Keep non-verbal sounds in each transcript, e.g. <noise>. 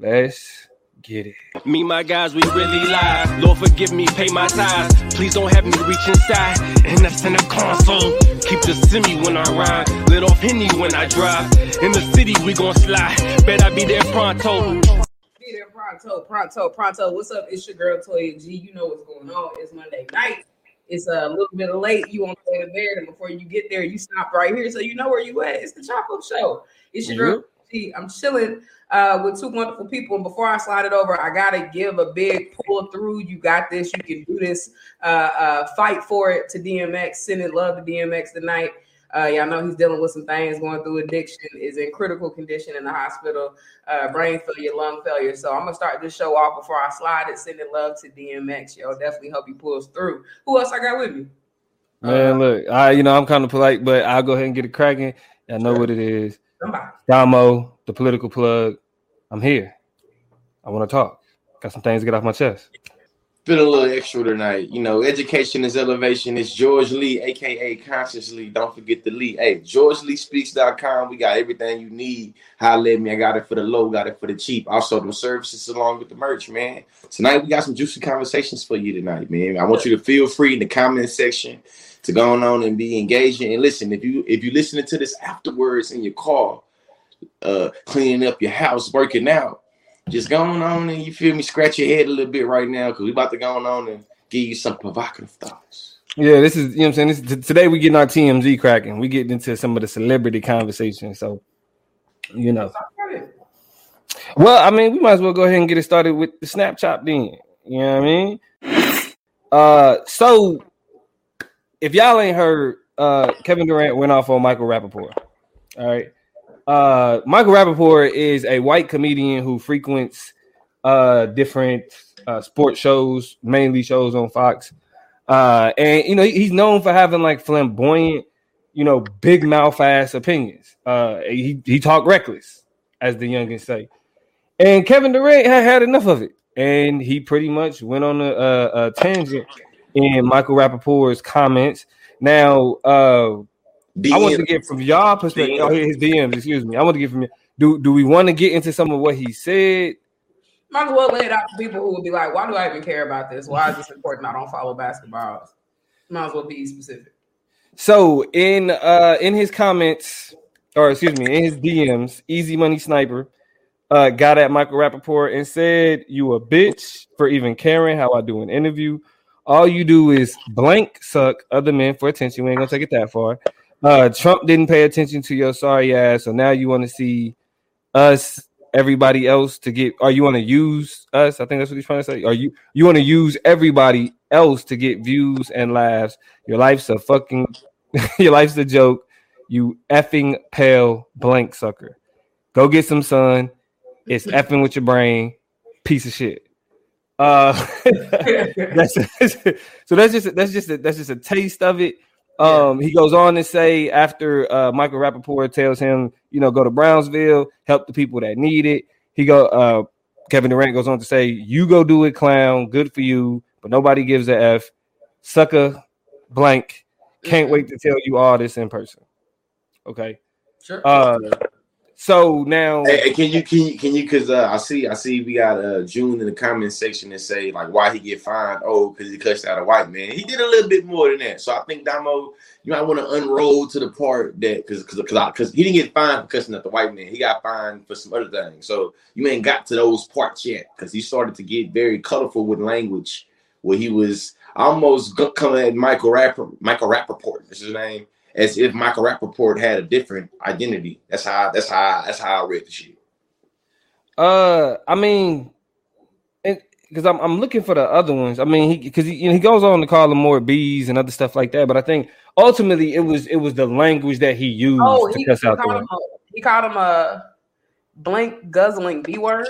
Let's get it. Me, my guys, we really live. Lord, forgive me, pay my tithes. Please don't have me reach inside. And that's in the console. Keep the semi when I ride. Let off Henny when I drive. In the city, we gon' slide. Bet I be there pronto. Be there pronto, pronto, pronto. What's up? It's your girl Toya G. You know what's going on. It's Monday night. It's a little bit late. You want to go to bed, and before you get there, you stop right here, so you know where you at. It's the Chop Up Show. It's your girl G. I'm chilling uh, with two wonderful people. And before I slide it over, I gotta give a big pull through. You got this. You can do this. Uh, uh, fight for it to DMX. Sending love to DMX tonight. Uh, y'all know he's dealing with some things, going through addiction, is in critical condition in the hospital, uh, brain failure, lung failure. So I'm gonna start this show off before I slide it, sending love to DMX. Yo, definitely hope he pulls through. Who else I got with me? Man, look, I you know I'm kind of polite, but I'll go ahead and get it cracking. I know what it is. Somebody. Damo, the political plug. I'm here. I want to talk. Got some things to get off my chest. Been a little extra tonight. You know, education is elevation. It's George Lee, aka Consciously. Don't forget the Lee. Hey, GeorgeLeeSpeaks.com. We got everything you need. Holla at me. I got it for the low, got it for the cheap. Also, the services along with the merch, man. Tonight, we got some juicy conversations for you tonight, man. I want you to feel free in the comment section to go on and be engaging. And listen, if you if you listening to this afterwards in your car, uh, cleaning up your house, working out, just going on and you feel me, scratch your head a little bit right now because we about to go on and give you some provocative thoughts. Yeah, this is you know I'm saying. This, t- today we getting our TMZ cracking. We getting into some of the celebrity conversation. So, you know. Well, I mean, we might as well go ahead and get it started with the Snapchat then. You know what I mean? Uh, so if y'all ain't heard, uh, Kevin Durant went off on Michael Rappaport. All right. Uh, Michael Rappaport is a white comedian who frequents uh different uh sports shows, mainly shows on Fox. Uh, and you know, he's known for having like flamboyant, you know, big mouth ass opinions. Uh, he he talk reckless, as the youngins say. And Kevin Durant had had enough of it, and he pretty much went on a, a, a tangent in Michael Rappaport's comments. Now, uh, I want to get from y'all perspective. Oh, his DMs, excuse me. I want to get from you. Do do we want to get into some of what he said? Might as well lay it out for people who would be like, why do I even care about this? Why is this important? I don't follow basketball. Might as well be specific. So in uh in his comments, or excuse me, in his DMs, Easy Money Sniper uh got at Michael Rappaport and said, You a bitch for even caring how I do an interview. All you do is blank suck other men for attention. We ain't gonna take it that far. Uh Trump didn't pay attention to your sorry ass, so now you want to see us everybody else to get or you want to use us? I think that's what he's trying to say. Or you you want to use everybody else to get views and laughs? Your life's a fucking <laughs> your life's a joke. You effing pale blank sucker. Go get some sun. It's effing with your brain. Piece of shit uh <laughs> that's so that's just that's just a, that's just a taste of it um, he goes on to say after uh, Michael Rappaport tells him, you know, go to Brownsville, help the people that need it. He go, uh, Kevin Durant goes on to say, you go do it, clown. Good for you, but nobody gives a f. Sucker, blank. Can't wait to tell you all this in person. Okay. Sure. Uh, so now, Hey, can you can you can you because uh, I see I see we got uh June in the comment section and say like why he get fined? Oh, because he cussed out a white man. He did a little bit more than that. So I think Damo, you might want to unroll to the part that because because because he didn't get fined for cussing out the white man. He got fined for some other things. So you ain't got to those parts yet because he started to get very colorful with language where he was almost coming at Michael Rapper Michael Rappaport. Is his name. As if Michael Rappaport had a different identity. That's how. That's how. That's how I read the shit. uh, I mean, because I'm I'm looking for the other ones. I mean, he because he, you know, he goes on to call them more bees and other stuff like that. But I think ultimately it was it was the language that he used Oh, to he, cuss he out the called him a, he called him a blank guzzling B word.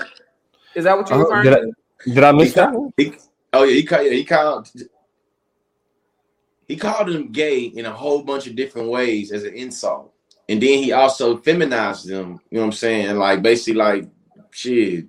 Is that what you're Uh-huh. referring Did I, did I He miss that? called, he, oh yeah, he called. Yeah, he called. He called him gay in a whole bunch of different ways as an insult, and then he also feminized them. You know what I'm saying? Like basically, like shit.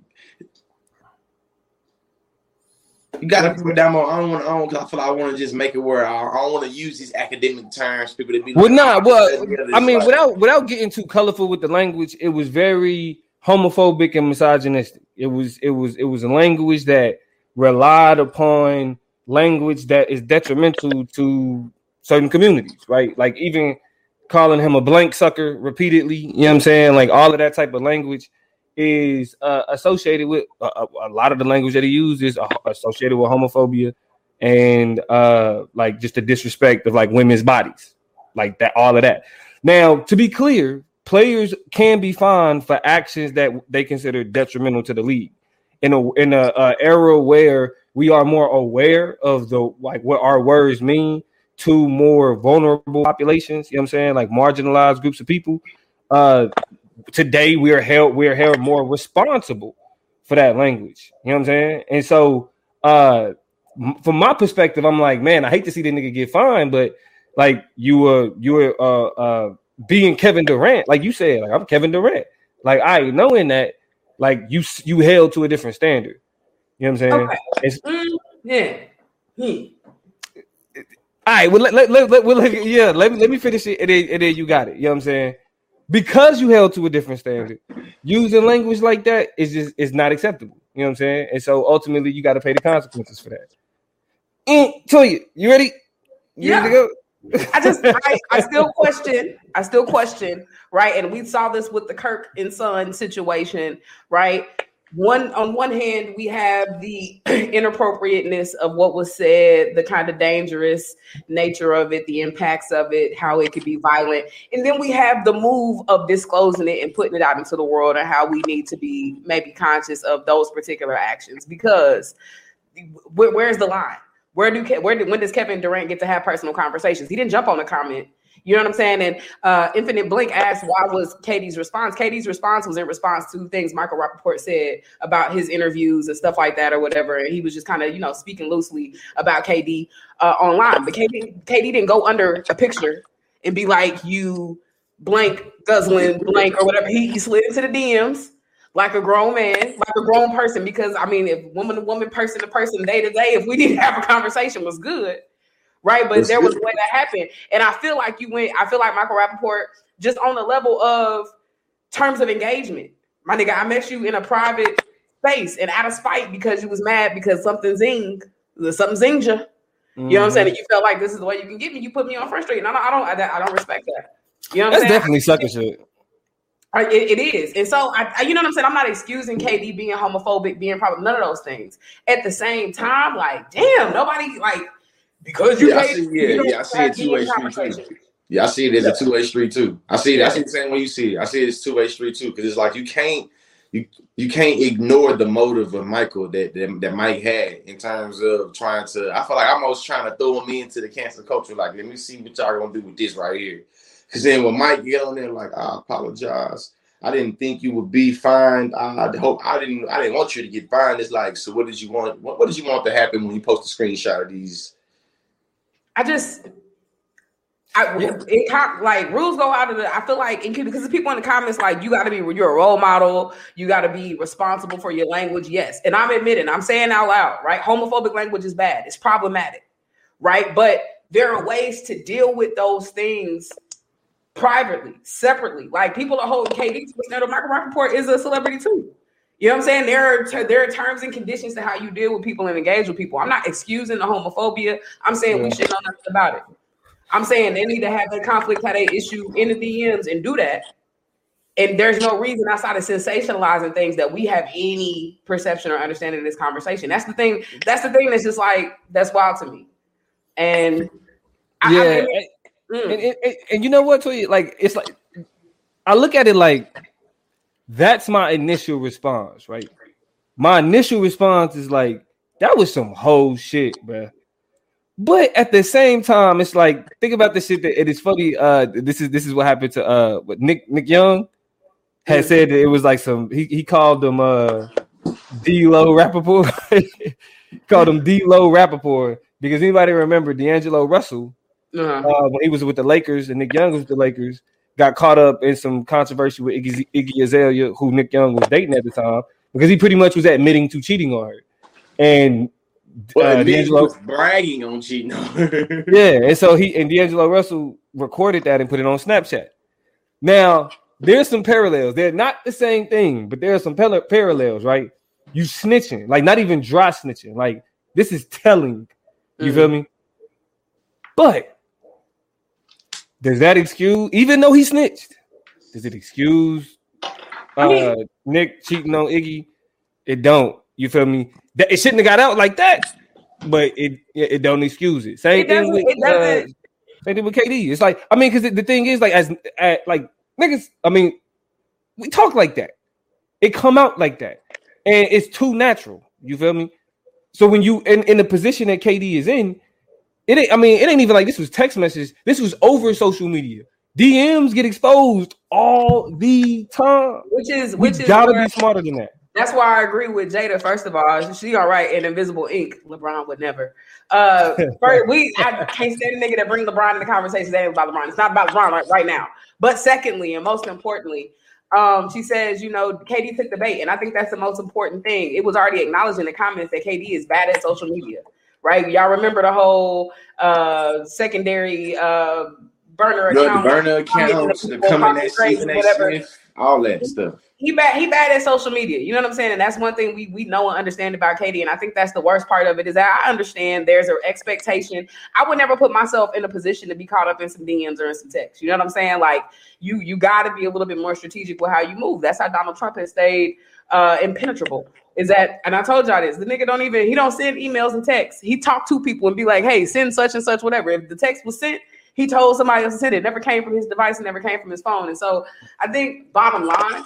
You gotta put down more. I don't want. I don't. 'cause I feel like I want to just make it where I, I don't want to use these academic terms. People to be Well, like, nah, "Oh, well, I mean, like- without without getting too colorful with the language, it was very homophobic and misogynistic. It was it was it was a language that relied upon language that is detrimental to certain communities, right? Like even calling him a blank sucker repeatedly, you know what I'm saying? Like all of that type of language is uh, associated with a, lot of the language that he uses associated with homophobia and uh like just the disrespect of like women's bodies like that all of that now to be clear players can be fined for actions that they consider detrimental to the league in a in a era where we are more aware of the like what our words mean to more vulnerable populations you know what i'm saying like marginalized groups of people. Uh today we are held we are held more responsible for that language you know what i'm saying? And so uh from my perspective i'm like man i hate to see the nigga get fined but like you were you were uh uh being kevin durant. Like you said like i'm kevin durant. Like i knowing that like you you held to a different standard you know what i'm saying okay. mm, yeah hmm. All right, well, let, let, let, let, well, yeah, let me let me finish it, and then, and then you got it. You know what I'm saying? Because you held to a different standard, using language like that is just is not acceptable. You know what I'm saying? And so ultimately, you got to pay the consequences for that. Mm, tell you, you ready? You yeah. Ready to go? I just I, I <laughs> still question, I still question, right? And we saw this with the Kirk and Son situation, right? One on one hand we have the <clears throat> inappropriateness of what was said the kind of dangerous nature of it the impacts of it how it could be violent. And then we have the move of disclosing it and putting it out into the world and how we need to be maybe conscious of those particular actions. Because where, where's the line? Where do where when does Kevin Durant get to have personal conversations? He didn't jump on the comment you know what I'm saying? And uh, Infinite Blink asked why was KD's response? KD's response was in response to things Michael Rapaport said about his interviews and stuff like that or whatever. And he was just kind of, you know, speaking loosely about KD uh, online. But KD, KD didn't go under a picture and be like, you blank, guzzling, blank, or whatever. He, he slid into the DMs like a grown man, like a grown person. Because I mean, if woman to woman, person to person, day to day, if we didn't have a conversation was good right? But there was a way that happened. And I feel like you went, I feel like Michael Rapaport, just on the level of terms of engagement. My nigga, I met you in a private space and out of spite because you was mad because something zing, something zinged you. You know what I'm mm-hmm. saying? And you felt like this is the way you can get me. You put me on. And I don't, I don't, I, I don't respect that. You know what That's I'm definitely sucker shit. It, it is. And so, I, I, you know what I'm saying? I'm not excusing KD being homophobic, being probably none of those things. At the same time, like, damn, nobody, like, because you yeah, paid, I see, yeah, yeah, I see it two way street too. Yeah, I see it as yeah. a two way street too. I see it. I see the same way you see it. I see it as two way street too because it's like you can't you you can't ignore the motive of Michael that, that that Mike had in terms of trying to. I feel like I'm almost trying to throw him into the cancel culture. Like, let me see what y'all gonna do with this right here. Because then when Mike get on there, like, I apologize. I didn't think you would be fined. I hope I didn't. I didn't want you to get fined. It's like, so what did you want? What, what did you want to happen when you post a screenshot of these I just I, it can't like rules go out of the. I feel like because the people in the comments like you got to be you're a role model. You got to be responsible for your language. Yes, and I'm admitting I'm saying out loud right. Homophobic language is bad. It's problematic, right? But there are ways to deal with those things privately, separately. Like people are holding KD to Michael Rapaport is a celebrity too. You know what I'm saying? There are there are terms and conditions to how you deal with people and engage with people. I'm not excusing the homophobia. I'm saying yeah. we should know nothing about it. I'm saying they need to have that conflict, how they issue in the DMs and do that. And there's no reason outside of sensationalizing things that we have any perception or understanding of this conversation. That's the thing. That's the thing that's just like that's wild to me. And yeah, I, I mean, and, mm. and, and, and, you know what? Like it's like I look at it like that's my initial response, right? My initial response is like, that was some whole shit, bro. But at the same time, it's like think about the shit that it is funny. Uh, this is this is what happened to uh, what Nick Nick Young had said that it was like some he, he called them uh D-Lo Rapaport. <laughs> called him D-Lo Rapaport because anybody remember D'Angelo Russell uh-huh. uh, when he was with the Lakers and Nick Young was with the Lakers got caught up in some controversy with Iggy, Iggy Azalea, who Nick Young was dating at the time, because he pretty much was admitting to cheating on her. And uh, D'Angelo was bragging on cheating on her. <laughs> yeah, and so he and D'Angelo Russell recorded that and put it on Snapchat. Now, there's some parallels. They're not the same thing, but there are some par- parallels, right? You snitching, like not even dry snitching. Like this is telling. You feel me? But does that excuse, even though he snitched, does it excuse uh I mean- Nick cheating on Iggy? It don't. You feel me? That it shouldn't have got out like that, but it it, don't excuse it. Same It thing with it uh, same thing with KD. It's like I mean, because the thing is, like as uh, like niggas, I mean, we talk like that. It come out like that, and it's too natural. You feel me? So when you in in the position that KD is in, it ain't. I mean, it ain't even like this was text message. This was over social media. DMs get exposed all the time. Which is which is gotta where- be smarter than that. That's why I agree with Jada. First of all, she all right in invisible ink. LeBron would never. Uh, <laughs> first, we I can't stand a nigga that bring LeBron in the conversation. That ain't about LeBron. It's not about LeBron right, right now. But secondly, and most importantly, um, she says, you know, KD took the bait, and I think that's the most important thing. It was already acknowledged in the comments that KD is bad at social media, right? Y'all remember the whole uh secondary uh burner The, the account, burner accounts, the coming that season, whatever all that stuff. he bad he bad at social media. You know what I'm saying? And that's one thing we we know and understand about KD. And I think that's the worst part of it is that I understand there's an expectation. I would never put myself in a position to be caught up in some DMs or in some texts. You know what I'm saying? Like you you got to be a little bit more strategic with how you move. That's how Donald Trump has stayed uh impenetrable. Is that and I told y'all this. The nigga don't even he don't send emails and texts. He talk to people and be like, hey, send such and such, whatever. If the text was sent, he told somebody else to send it. it never came from his device, it never came from his phone. And so I think bottom line,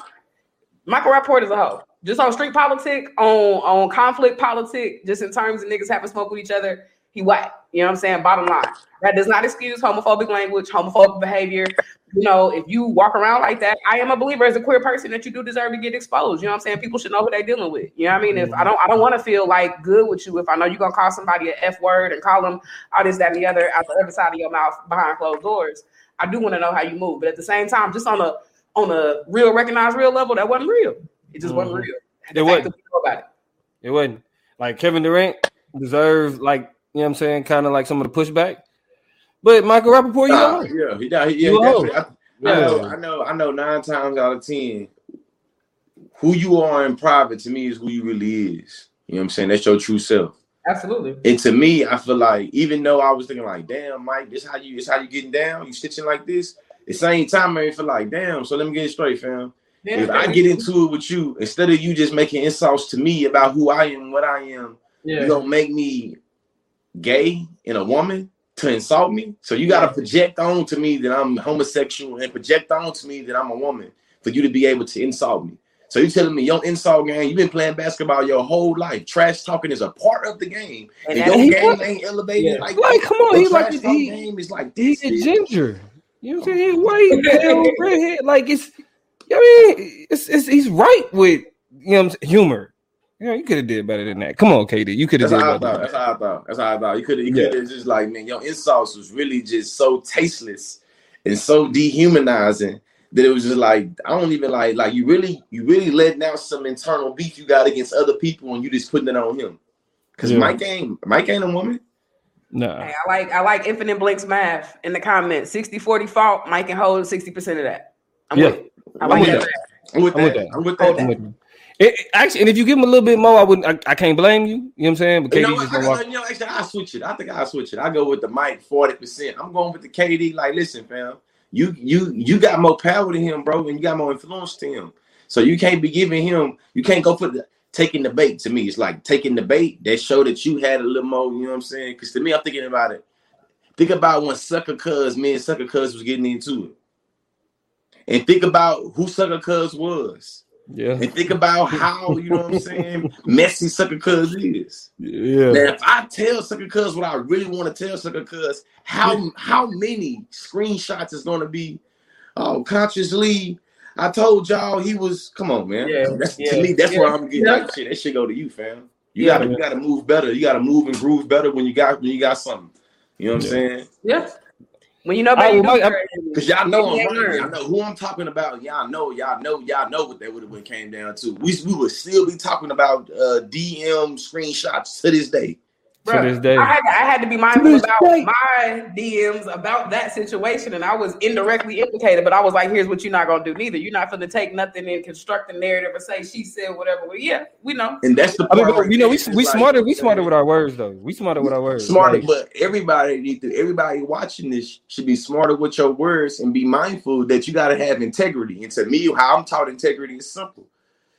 Michael Rappaport is a hoe. Just on street politics, on on conflict politics, just in terms of niggas having smoke with each other, he whack. You know what I'm saying? Bottom line. That does not excuse homophobic language, homophobic behavior. You know, if you walk around like that, I am a believer as a queer person that you do deserve to get exposed. You know what I'm saying? People should know who they're dealing with. You know what I mean? If I don't I don't want to feel like good with you if I know you're gonna call somebody an F word and call them all this, that, and the other out the other side of your mouth behind closed doors. I do want to know how you move. But at the same time, just on a on a real recognized real level, that wasn't real. It just wasn't Mhm. real. It wasn't. that know about it. It wasn't like Kevin Durant deserved like you know what I'm saying, kind of like some of the pushback. But Michael Rappaport, you Nah, know, yeah, he, yeah, he, yeah, You definitely. I, I know, I know, I know. Nine times out of ten, who you are in private to me is who you really is. You know what I'm saying? That's your true self. Absolutely. And to me, I feel like even though I was thinking like, damn, Mike, this how you, this how you getting down? You stitching like this? At the same time, I feel like, damn. So let me get it straight, fam. If I get into it with you, instead of you just making insults to me about who I am, what I am, you yeah. gonna make me gay and a woman to insult me. So you gotta project on to me that I'm homosexual and project on to me that I'm a woman for you to be able to insult me. So you telling me your insult game, you've been playing basketball your whole life. Trash talking is a part of the game. And And, that- your game was- ain't elevated Yeah. like like come on, he's like trash he, game is like he's this. a ginger. You know what I'm saying? He's white, pale, redhead. Like it's, I mean, it's, it's he's right with you know what I'm saying, humor. You know, you could have did better than that. Come on, KD, you could have That's did how I thought. That's how I thought. That's how I thought. You could have. You Yeah. could have just like, man, your insults was really just so tasteless and so dehumanizing that it was just like I don't even like like you really you really letting out some internal beef you got against other people and you just putting it on him. Because Yeah. Mike ain't Mike ain't a woman. Nah, Hey, I like I like Infinite Blinks math in the comments. 60 40 fault, Mike can hold 60% of that. I'm Yeah. with it. I like with that. That. I'm with I'm with that. that. I'm with that. I'm with you. It, it- actually, and if you give him a little bit more, I wouldn't. I, I can't blame you. You know what I'm saying? But You KD know, just I, walk. You know, actually, I switch it. I think I switch it. I go with the Mike forty percent. I'm going with the KD. Like, listen, fam, you you you got more power than him, bro, and you got more influence to him. So you can't be giving him. You can't go for the taking the bait. To me, it's like taking the bait that show that you had a little more. You know what I'm saying? Because to me, I'm thinking about it. Think about when Sucker Cuz, me and Sucker Cuz was getting into it, and think about who Sucker Cuz was. Yeah, And think about <laughs> how, you know what I'm saying, messy Sucker Cuz is. yeah. Now, if I tell Sucker Cuz what I really want to tell Sucker Cuz, how how many screenshots is going to be? Oh, consciously, I told y'all he was. Come on, man. Yeah, that's, yeah, to me, that's yeah, where I'm getting yeah. like shit. That shit go to you, fam. You Yeah. gotta you gotta move better. You gotta move and groove better when you got when you got something. You know what I'm saying? Yeah. When you know I better, you would do like- better. Cause y'all know I'm Yeah, right. Y'all know who I'm talking about. Y'all know, y'all know, y'all know what that would have been came down to. We we would still be talking about uh DM screenshots to this day. To this day. I had to, I had to be mindful this about day. my DMs about that situation, and I was indirectly implicated. But I was like, "Here's what you're not gonna do. Neither you're not gonna take nothing and construct a narrative or say she said whatever." Well, yeah, we know. And that's the I mean, part but, right you know, we we It's like- smarter. We smarter with our words, though. We smarter with our words. smarter, Like, but everybody need to everybody watching this should be smarter with your words and be mindful that you gotta have integrity. And to me, how I'm taught integrity is simple.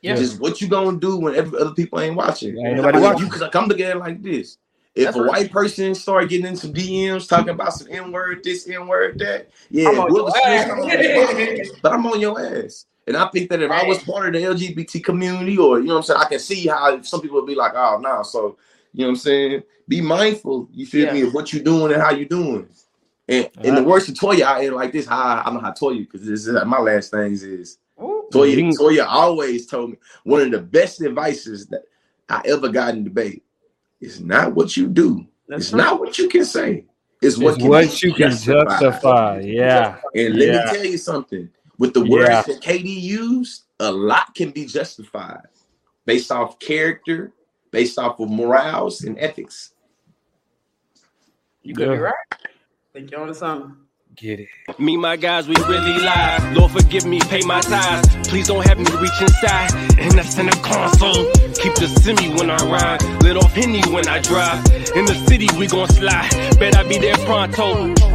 Yeah. Just what you gonna do when every other people ain't watching. Ain't nobody Like, watching. You could come together like this. If That's a right. white person start getting into DMs talking about some N word, this N word, that, yeah, I'm on your I'm ass. ass. but I'm on your ass. And I think that if I was part of the LGBT community, or you know what I'm saying, I can see how some people would be like, oh no. So, you know what I'm saying? Be mindful, you feel Yeah. me, of what you're doing and how you're doing. And and the worst of Toya out here like this, how I don't know how Toya, because this is my last things is Ooh. Toya. Toya always told me one of the best advices that I ever got in debate is not what you do, That's it's true. not what you can say, it's what, It's can what be you can justified. justify. Yeah. And let Yeah. me tell you something. With the words Yeah. that KD used, a lot can be justified based off character, based off of morals and ethics. You could be Yeah. right. Think you're on to something. Get it. Me, my guys, we really live. Lord, forgive me, pay my tithes. Please don't have me reach inside. And in the console. Keep the semi when I ride. Lit off Henny when I drive. In the city, we gon' slide. Bet I be there pronto.